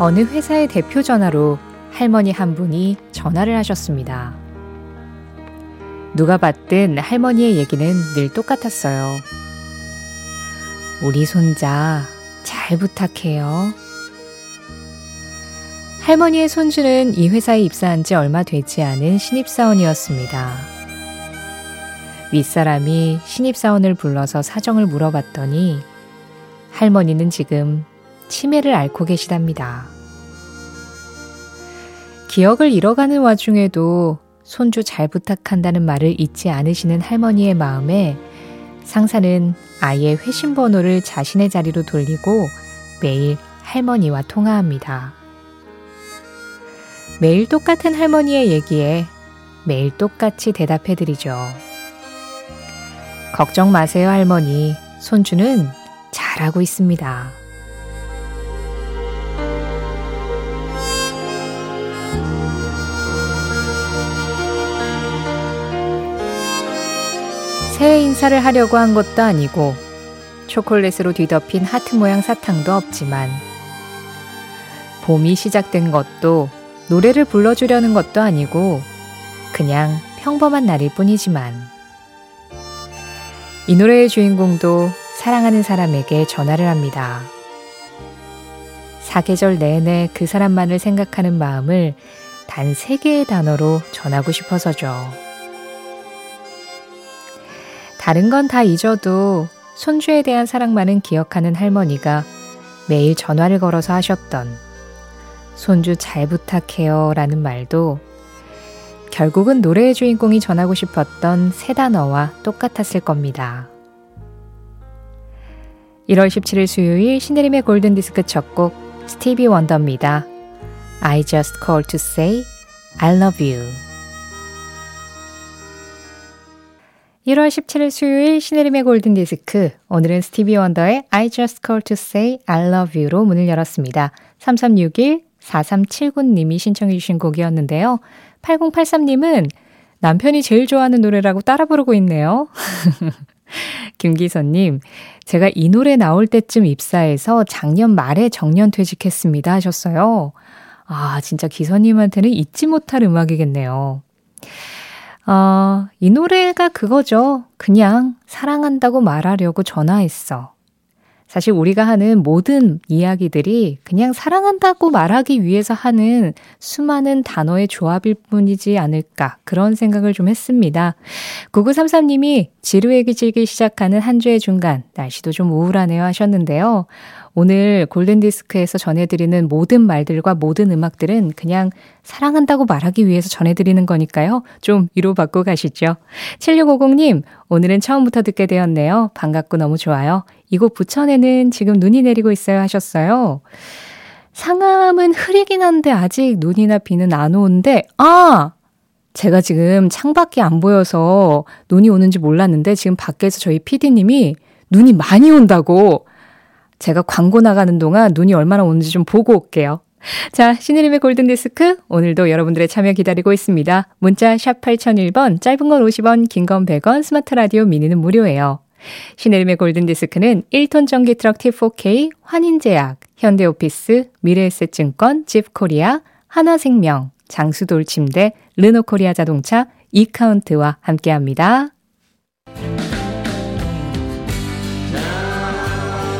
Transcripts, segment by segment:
어느 회사의 대표 전화로 할머니 한 분이 전화를 하셨습니다. 누가 받든 할머니의 얘기는 늘 똑같았어요. 우리 손자 잘 부탁해요. 할머니의 손주는 이 회사에 입사한 지 얼마 되지 않은 신입사원이었습니다. 윗사람이 신입사원을 불러서 사정을 물어봤더니 할머니는 지금 치매를 앓고 계시답니다. 기억을 잃어가는 와중에도 손주 잘 부탁한다는 말을 잊지 않으시는 할머니의 마음에 상사는 아이의 회신 번호를 자신의 자리로 돌리고 매일 할머니와 통화합니다. 매일 똑같은 할머니의 얘기에 매일 똑같이 대답해드리죠. 걱정 마세요, 할머니. 손주는 잘하고 있습니다. 새해 인사를 하려고 한 것도 아니고 초콜릿으로 뒤덮인 하트 모양 사탕도 없지만 봄이 시작된 것도 노래를 불러주려는 것도 아니고 그냥 평범한 날일 뿐이지만 이 노래의 주인공도 사랑하는 사람에게 전화를 합니다. 사계절 내내 그 사람만을 생각하는 마음을 단 세 개의 단어로 전하고 싶어서죠. 다른 건 다 잊어도 손주에 대한 사랑만은 기억하는 할머니가 매일 전화를 걸어서 하셨던 손주 잘 부탁해요 라는 말도 결국은 노래의 주인공이 전하고 싶었던 세 단어와 똑같았을 겁니다. 1월 17일 수요일 신혜림의 골든디스크 첫 곡 스티비 원더입니다. I just called to say I love you. 1월 17일 수요일 신혜림의 골든디스크 오늘은 스티비 원더의 I just called to say I love you로 문을 열었습니다. 3361 4379님이 신청해 주신 곡이었는데요. 8083님은 남편이 제일 좋아하는 노래라고 따라 부르고 있네요. 김기선님, 제가 이 노래 나올 때쯤 입사해서 작년 말에 정년 퇴직했습니다 하셨어요. 아, 진짜 기선님한테는 잊지 못할 음악이겠네요. 어, 이 노래가 그거죠. 그냥 사랑한다고 말하려고 전화했어. 사실 우리가 하는 모든 이야기들이 그냥 사랑한다고 말하기 위해서 하는 수많은 단어의 조합일 뿐이지 않을까 그런 생각을 좀 했습니다. 9933님이 지루해기 질기 시작하는 한 주의 중간 날씨도 좀 우울하네요 하셨는데요. 오늘 골든디스크에서 전해드리는 모든 말들과 모든 음악들은 그냥 사랑한다고 말하기 위해서 전해드리는 거니까요. 좀 위로받고 가시죠. 7650님, 오늘은 처음부터 듣게 되었네요. 반갑고 너무 좋아요. 이곳 부천에는 지금 눈이 내리고 있어요 하셨어요. 상암은 흐리긴 한데 아직 눈이나 비는 안 오는데, 아! 제가 지금 창밖이 안 보여서 눈이 오는지 몰랐는데 지금 밖에서 저희 PD님이 눈이 많이 온다고 제가 광고 나가는 동안 눈이 얼마나 오는지 좀 보고 올게요. 자, 신혜림의 골든디스크. 오늘도 여러분들의 참여 기다리고 있습니다. 문자 샵 8001번, 짧은 건 50원, 긴 건 100원, 스마트 라디오 미니는 무료예요. 신혜림의 골든디스크는 1톤 전기 트럭 T4K, 환인제약, 현대오피스, 미래에셋증권, 집코리아, 하나생명, 장수돌 침대, 르노코리아 자동차, 이카운트와 함께합니다.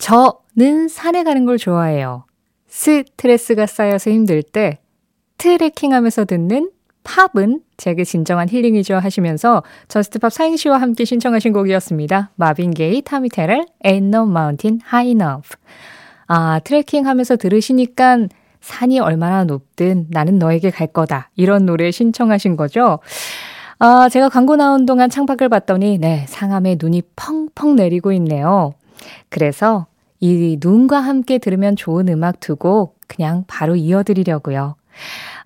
저는 산에 가는 걸 좋아해요. 스트레스가 쌓여서 힘들 때 트레킹 하면서 듣는 팝은 제게 진정한 힐링이죠 하시면서 Just Pop 사행시와 함께 신청하신 곡이었습니다. 마빈 게이, 타미 테럴, Ain't No Mountain High Enough. 아, 트레킹 하면서 들으시니까 산이 얼마나 높든 나는 너에게 갈 거다. 이런 노래 신청하신 거죠. 아, 제가 광고 나온 동안 창밖을 봤더니, 네, 상암에 눈이 펑펑 내리고 있네요. 그래서 이 눈과 함께 들으면 좋은 음악 두 곡 그냥 바로 이어드리려고요.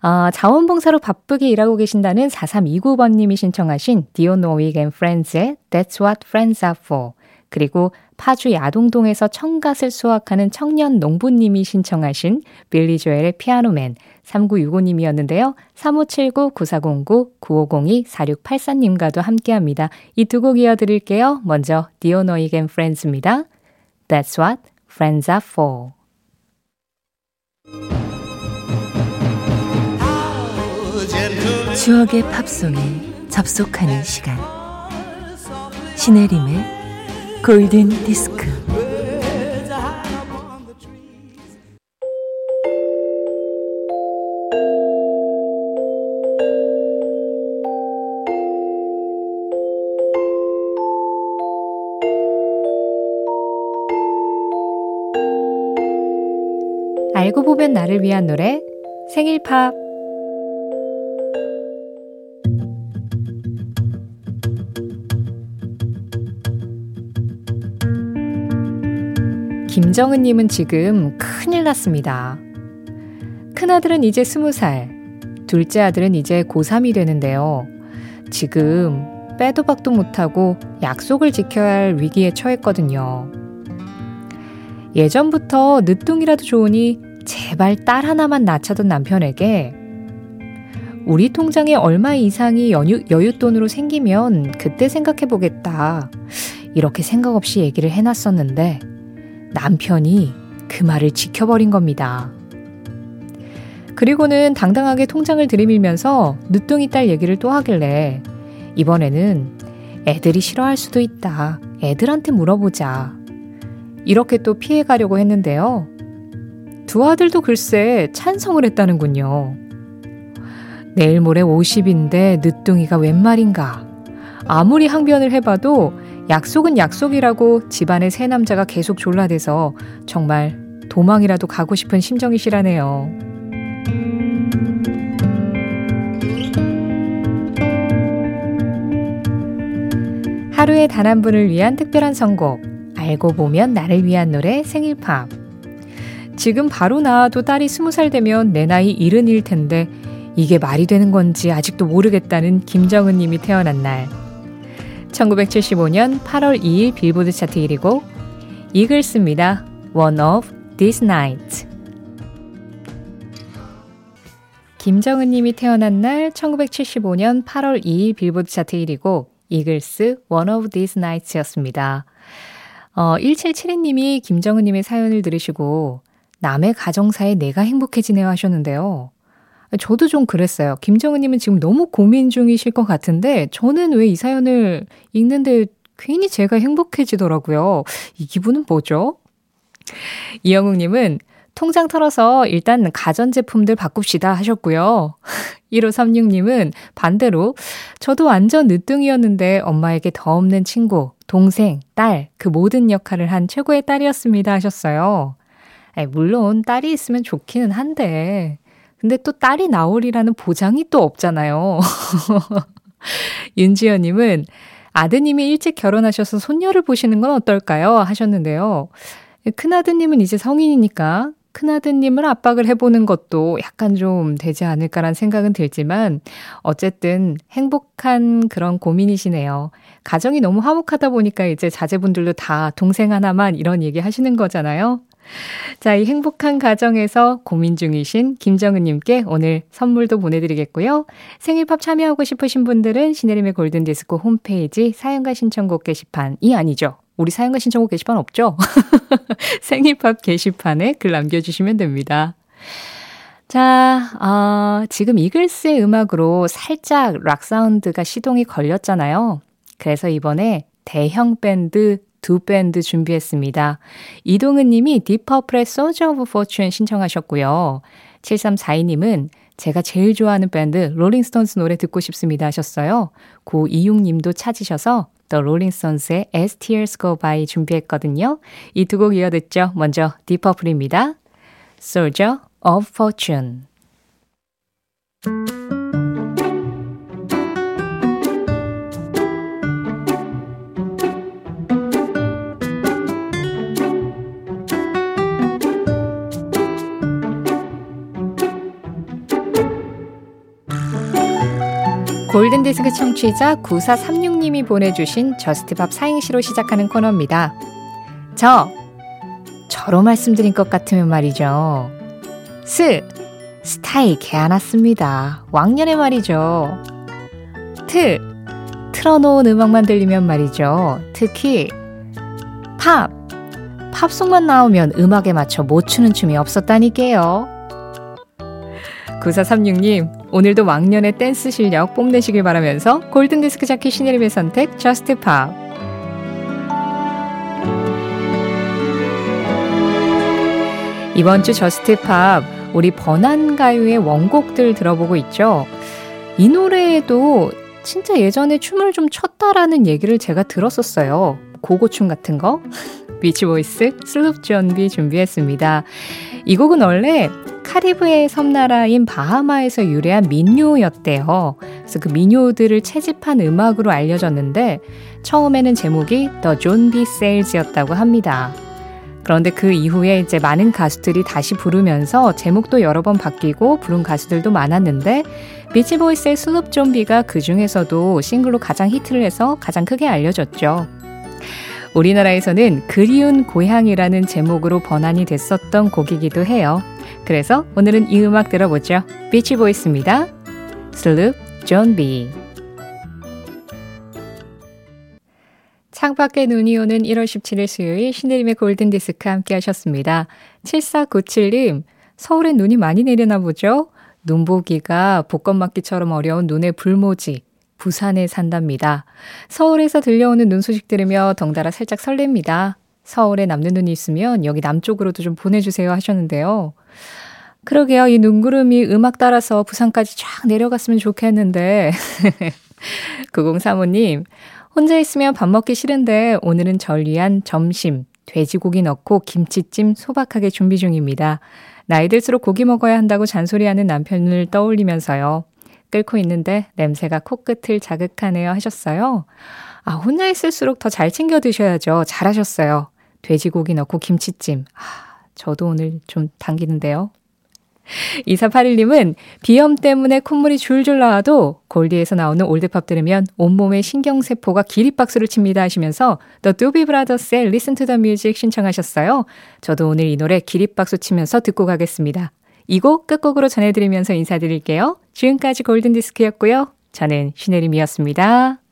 어, 자원봉사로 바쁘게 일하고 계신다는 4329번님이 신청하신 디온 워윅 and Friends의 That's What Friends Are For 그리고 파주 야동동에서 청갓을 수확하는 청년 농부님이 신청하신 빌리 조엘의 Piano Man 3965님이었는데요. 3579-9409-9502-4684님과도 함께합니다. 이 두 곡 이어드릴게요. 먼저 디온 워윅 and Friends입니다. That's what friends are for. 추억의 팝송에 접속하는 시간 신혜림의 골든 디스크 알고 보면 나를 위한 노래 생일 팝 김정은님은 지금 큰일 났습니다. 큰아들은 이제 스무 살, 둘째 아들은 이제 고3이 되는데요. 지금 빼도 박도 못하고 약속을 지켜야 할 위기에 처했거든요. 예전부터 늦둥이라도 좋으니 제발 딸 하나만 낳자던 남편에게 우리 통장에 얼마 이상이 연유, 여윳돈으로 생기면 그때 생각해 보겠다. 이렇게 생각 없이 얘기를 해놨었는데 남편이 그 말을 지켜버린 겁니다. 그리고는 당당하게 통장을 들이밀면서 늦둥이 딸 얘기를 또 하길래 이번에는 애들이 싫어할 수도 있다. 애들한테 물어보자. 이렇게 또 피해가려고 했는데요. 두 아들도 글쎄 찬성을 했다는군요. 내일 모레 50인데 늦둥이가 웬 말인가. 아무리 항변을 해봐도 약속은 약속이라고 집안의 새 남자가 계속 졸라대서 정말 도망이라도 가고 싶은 심정이시라네요. 하루에 단 한 분을 위한 특별한 선곡. 알고 보면 나를 위한 노래 생일팝. 지금 바로 나와도 딸이 스무 살 되면 내 나이 일흔일 텐데 이게 말이 되는 건지 아직도 모르겠다는 김정은 님이 태어난 날. 1975년 8월 2일 빌보드 차트 1위고 이글스입니다. One of This Night. 김정은 님이 태어난 날 1975년 8월 2일 빌보드 차트 1위고 이글스 One of These Nights였습니다. 어, 1772님이 김정은 님의 사연을 들으시고 남의 가정사에 내가 행복해지네요 하셨는데요. 저도 좀 그랬어요. 김정은님은 지금 너무 고민 중이실 것 같은데, 저는 왜 이 사연을 읽는데 괜히 제가 행복해지더라고요. 이 기분은 뭐죠? 이영웅님은 통장 털어서 일단 가전제품들 바꿉시다 하셨고요. 1536님은 반대로 저도 완전 늦둥이였는데 엄마에게 더 없는 친구, 동생, 딸, 그 모든 역할을 한 최고의 딸이었습니다 하셨어요. 물론 딸이 있으면 좋기는 한데 근데 또 딸이 나오리라는 보장이 또 없잖아요. 윤지연님은 아드님이 일찍 결혼하셔서 손녀를 보시는 건 어떨까요? 하셨는데요. 큰아드님은 이제 성인이니까 큰아드님을 압박을 해보는 것도 약간 좀 되지 않을까라는 생각은 들지만 어쨌든 행복한 그런 고민이시네요. 가정이 너무 화목하다 보니까 이제 자제분들도 다 동생 하나만 이런 얘기 하시는 거잖아요. 자, 이 행복한 가정에서 고민 중이신 김정은님께 오늘 선물도 보내드리겠고요. 생일팝 참여하고 싶으신 분들은 시네림의 골든디스코 홈페이지 사연과 신청곡 게시판이 아니죠. 우리 사연과 신청곡 게시판 없죠? 생일팝 게시판에 글 남겨주시면 됩니다. 자, 어, 지금 이글스의 음악으로 살짝 락 사운드가 시동이 걸렸잖아요. 그래서 이번에 대형 밴드 두 밴드 준비했습니다. 이동은 님이 딥 퍼플의 Soldier of Fortune 신청하셨고요. 7342님은 제가 제일 좋아하는 밴드 롤링스톤스 노래 듣고 싶습니다 하셨어요. 고이육 님도 찾으셔서 The Rolling Stones의 As Tears Go By 준비했거든요. 이 두 곡 이어 듣죠. 먼저 디퍼플입니다. Soldier of Fortune 골든디스크 청취자 9436님이 보내주신 저스트밥 사행시로 시작하는 코너입니다. 저, 저로 말씀드린 것 같으면 말이죠. 스, 스타일 개안았습니다. 왕년에 말이죠. 트, 틀어놓은 음악만 들리면 말이죠. 특히 팝, 팝송만 나오면 음악에 맞춰 못 추는 춤이 없었다니까요. 9436님, 오늘도 왕년의 댄스 실력 뽐내시길 바라면서 골든디스크 자키 신혜림의 선택, Just Pop. 이번 주 Just Pop, 우리 번안 가요의 원곡들 들어보고 있죠. 이 노래에도 진짜 예전에 춤을 좀 췄다라는 얘기를 제가 들었었어요. 고고춤 같은 거. 비치보이스 Sloop John B 준비했습니다. 이 곡은 원래 카리브해 섬나라인 바하마에서 유래한 민요였대요. 그래서 그 민요들을 채집한 음악으로 알려졌는데 처음에는 제목이 The John B. Sails였다고 합니다. 그런데 그 이후에 이제 많은 가수들이 다시 부르면서 제목도 여러 번 바뀌고 부른 가수들도 많았는데 비치보이스의 Sloop John B가 그 중에서도 싱글로 가장 히트를 해서 가장 크게 알려졌죠. 우리나라에서는 그리운 고향이라는 제목으로 번안이 됐었던 곡이기도 해요. 그래서 오늘은 이 음악 들어보죠. 비치보이스입니다. Sloop John B 창밖에 눈이 오는 1월 17일 수요일 신혜림의 골든디스크 함께 하셨습니다. 7497님, 서울엔 눈이 많이 내리나 보죠? 눈보기가 복권 맞기처럼 어려운 눈의 불모지. 부산에 산답니다. 서울에서 들려오는 눈 소식 들으며 덩달아 살짝 설렙니다. 서울에 남는 눈이 있으면 여기 남쪽으로도 좀 보내주세요 하셨는데요. 그러게요. 이 눈구름이 음악 따라서 부산까지 쫙 내려갔으면 좋겠는데. 9035님, 혼자 있으면 밥 먹기 싫은데 오늘은 절 위한 점심, 돼지고기 넣고 김치찜 소박하게 준비 중입니다. 나이 들수록 고기 먹어야 한다고 잔소리하는 남편을 떠올리면서요. 끓고 있는데 냄새가 코끝을 자극하네요 하셨어요. 아, 혼자 있을수록 더 잘 챙겨 드셔야죠. 잘하셨어요. 돼지고기 넣고 김치찜. 아, 저도 오늘 좀 당기는데요. 2481님은 비염 때문에 콧물이 줄줄 나와도 골디에서 나오는 올드팝 들으면 온몸의 신경세포가 기립박수를 칩니다 하시면서 The Doobie Brothers의 Listen to the Music 신청하셨어요. 저도 오늘 이 노래 기립박수 치면서 듣고 가겠습니다. 이 곡 끝곡으로 전해드리면서 인사드릴게요. 지금까지 골든디스크였고요. 저는 신혜림이었습니다.